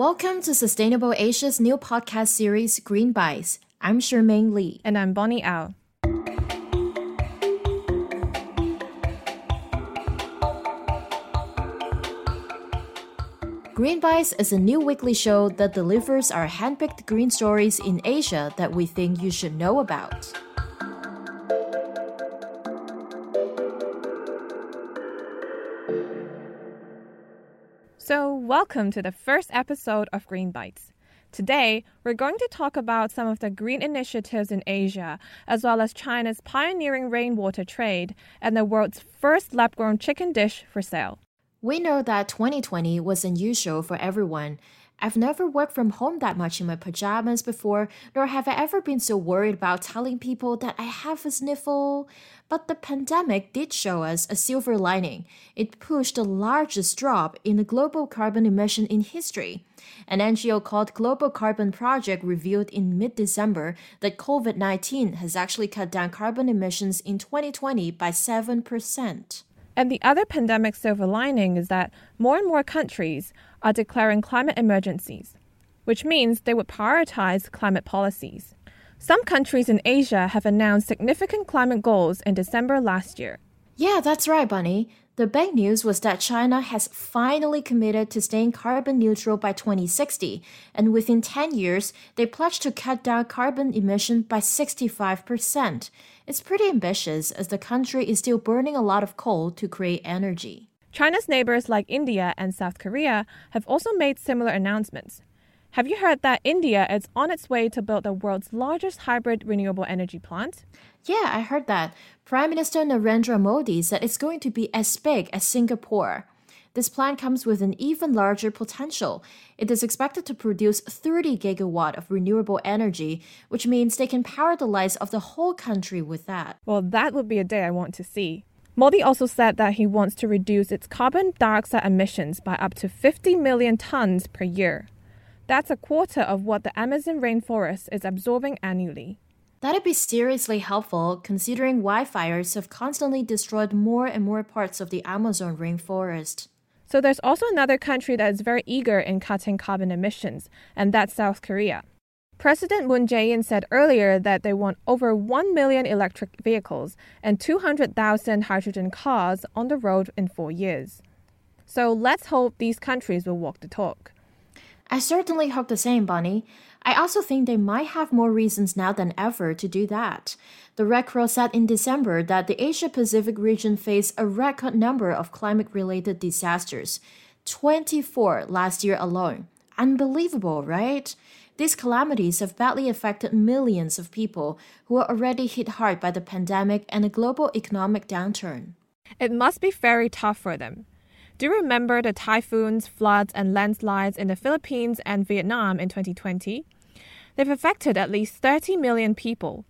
Welcome to Sustainable Asia's new podcast series, Green Bites. I'm Shermaine Lee. And I'm Bonnie Au. Green Bites is a new weekly show that delivers our handpicked green stories in Asia that we think you should know about. So, welcome to the first episode of Green Bites. Today, we're going to talk about some of the green initiatives in Asia, as well as China's pioneering rainwater trade and the world's first lab grown chicken dish for sale. We know that 2020 was unusual for everyone. I've never worked from home that much in my pajamas before, nor have I ever been so worried about telling people that I have a sniffle. But the pandemic did show us a silver lining. It pushed the largest drop in the global carbon emission in history. An NGO called Global Carbon Project revealed in mid December that COVID 19 has actually cut down carbon emissions in 2020 by 7%. And the other pandemic silver lining is that more and more countries are declaring climate emergencies, which means they would prioritize climate policies. Some countries in Asia have announced significant climate goals in December last year. Yeah, that's right, Bonnie. The big news was that China has finally committed to staying carbon neutral by 2060, and within 10 years, they pledged to cut down carbon emission by 65%. It's pretty ambitious as the country is still burning a lot of coal to create energy. China's neighbors like India and South Korea have also made similar announcements. Have you heard that India is on its way to build the world's largest hybrid renewable energy plant? Yeah, I heard that. Prime Minister Narendra Modi said it's going to be as big as Singapore. This plant comes with an even larger potential. It is expected to produce 30 gigawatt of renewable energy, which means they can power the lights of the whole country with that. Well, that would be a day I want to see. Modi also said that he wants to reduce its carbon dioxide emissions by up to 50 million tons per year. That's a quarter of what the Amazon rainforest is absorbing annually. That'd be seriously helpful considering wildfires have constantly destroyed more and more parts of the Amazon rainforest. So there's also another country that is very eager in cutting carbon emissions, and that's South Korea. President Moon Jae-in said earlier that they want over 1 million electric vehicles and 200,000 hydrogen cars on the road in 4 years. So let's hope these countries will walk the talk. I certainly hope the same, Bonnie. I also think they might have more reasons now than ever to do that. The Red Cross said in December that the Asia Pacific region faced a record number of climate related disasters 24 last year alone. Unbelievable, right? These calamities have badly affected millions of people who are already hit hard by the pandemic and a global economic downturn. It must be very tough for them. Do you remember the typhoons, floods, and landslides in the Philippines and Vietnam in 2020? They've affected at least 30 million people.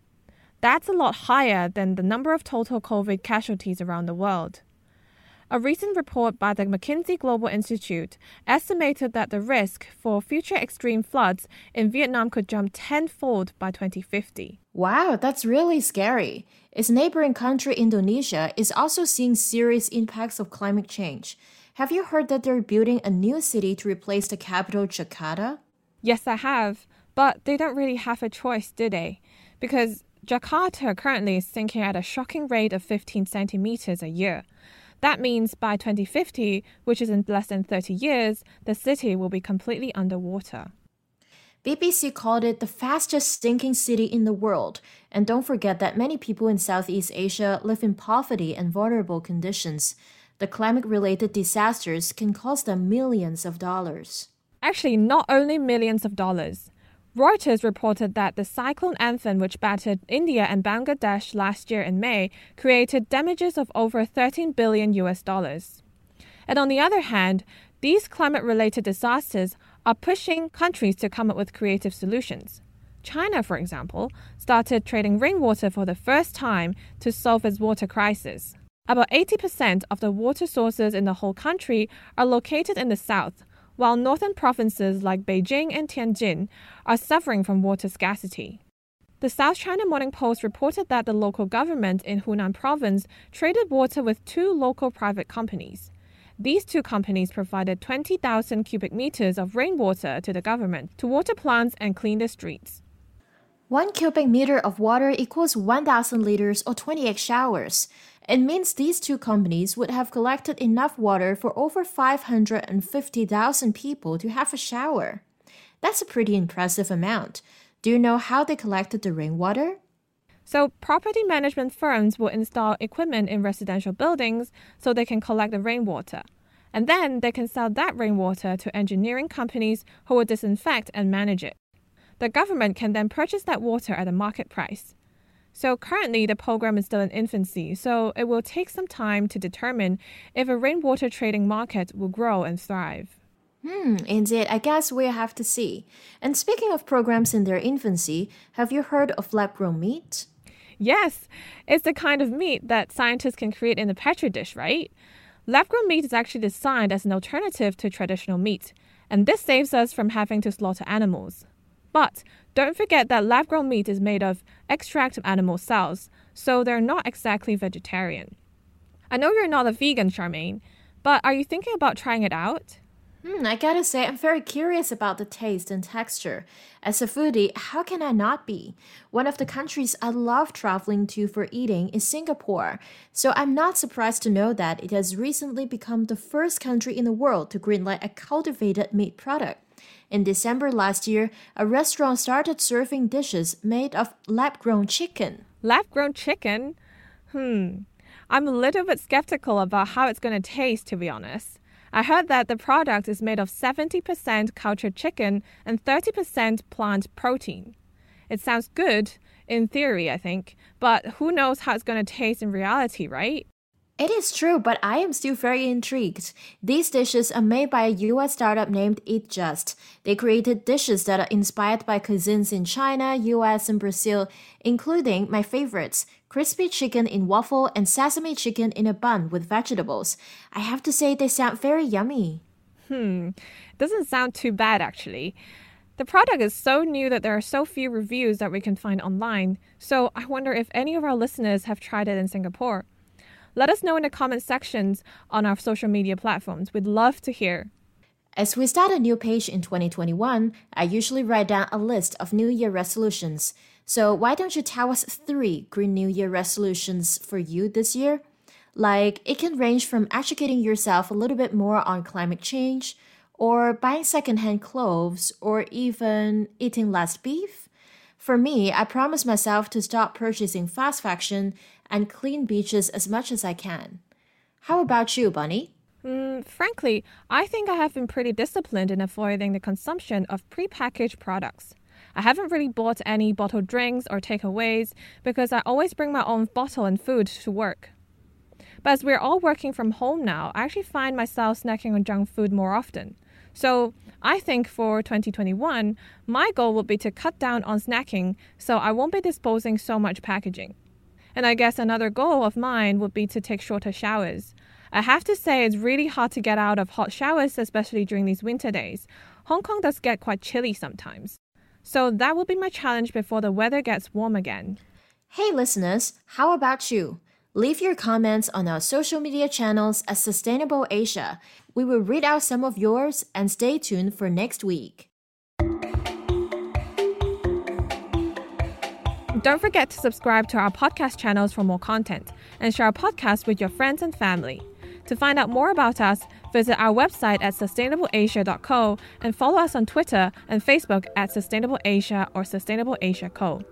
That's a lot higher than the number of total COVID casualties around the world. A recent report by the McKinsey Global Institute estimated that the risk for future extreme floods in Vietnam could jump tenfold by 2050. Wow, that's really scary. Its neighboring country, Indonesia, is also seeing serious impacts of climate change. Have you heard that they're building a new city to replace the capital, Jakarta? Yes, I have. But they don't really have a choice, do they? Because Jakarta currently is sinking at a shocking rate of 15 centimeters a year. That means by 2050, which is in less than 30 years, the city will be completely underwater. BBC called it the fastest sinking city in the world. And don't forget that many people in Southeast Asia live in poverty and vulnerable conditions the climate related disasters can cost them millions of dollars. Actually, not only millions of dollars. Reuters reported that the cyclone Amphan, which battered India and Bangladesh last year in May, created damages of over 13 billion US dollars. And on the other hand, these climate related disasters are pushing countries to come up with creative solutions. China, for example, started trading rainwater for the first time to solve its water crisis. About 80% of the water sources in the whole country are located in the south, while northern provinces like Beijing and Tianjin are suffering from water scarcity. The South China Morning Post reported that the local government in Hunan province traded water with two local private companies. These two companies provided 20,000 cubic meters of rainwater to the government to water plants and clean the streets. One cubic meter of water equals 1,000 liters or 28 showers. It means these two companies would have collected enough water for over 550,000 people to have a shower. That's a pretty impressive amount. Do you know how they collected the rainwater? So, property management firms will install equipment in residential buildings so they can collect the rainwater. And then they can sell that rainwater to engineering companies who will disinfect and manage it. The government can then purchase that water at a market price. So, currently, the program is still in infancy, so it will take some time to determine if a rainwater trading market will grow and thrive. Hmm, indeed, I guess we'll have to see. And speaking of programs in their infancy, have you heard of lab grown meat? Yes, it's the kind of meat that scientists can create in a petri dish, right? Lab grown meat is actually designed as an alternative to traditional meat, and this saves us from having to slaughter animals. But don't forget that lab grown meat is made of extract of animal cells, so they're not exactly vegetarian. I know you're not a vegan, Shermaine, but are you thinking about trying it out? Hmm, I gotta say, I'm very curious about the taste and texture. As a foodie, how can I not be? One of the countries I love traveling to for eating is Singapore, so I'm not surprised to know that it has recently become the first country in the world to greenlight a cultivated meat product. In December last year, a restaurant started serving dishes made of lab grown chicken. Lab grown chicken? Hmm. I'm a little bit skeptical about how it's going to taste, to be honest. I heard that the product is made of 70% cultured chicken and 30% plant protein. It sounds good in theory, I think, but who knows how it's going to taste in reality, right? It is true, but I am still very intrigued. These dishes are made by a US startup named Eat Just. They created dishes that are inspired by cuisines in China, US, and Brazil, including my favorites crispy chicken in waffle and sesame chicken in a bun with vegetables. I have to say, they sound very yummy. Hmm, doesn't sound too bad actually. The product is so new that there are so few reviews that we can find online, so I wonder if any of our listeners have tried it in Singapore. Let us know in the comment sections on our social media platforms. We'd love to hear. As we start a new page in 2021, I usually write down a list of New Year resolutions. So why don't you tell us three Green New Year resolutions for you this year? Like, it can range from educating yourself a little bit more on climate change, or buying secondhand clothes, or even eating less beef. For me, I promise myself to stop purchasing fast fashion and clean beaches as much as I can. How about you, Bonnie? Mm, frankly, I think I have been pretty disciplined in avoiding the consumption of prepackaged products. I haven't really bought any bottled drinks or takeaways because I always bring my own bottle and food to work. But as we're all working from home now, I actually find myself snacking on junk food more often. So I think for 2021, my goal will be to cut down on snacking so I won't be disposing so much packaging. And I guess another goal of mine would be to take shorter showers. I have to say, it's really hard to get out of hot showers, especially during these winter days. Hong Kong does get quite chilly sometimes. So that will be my challenge before the weather gets warm again. Hey, listeners, how about you? Leave your comments on our social media channels at Sustainable Asia. We will read out some of yours and stay tuned for next week. Don't forget to subscribe to our podcast channels for more content and share our podcast with your friends and family. To find out more about us, visit our website at sustainableasia.co and follow us on Twitter and Facebook at Sustainable Asia or Sustainable Asia Co.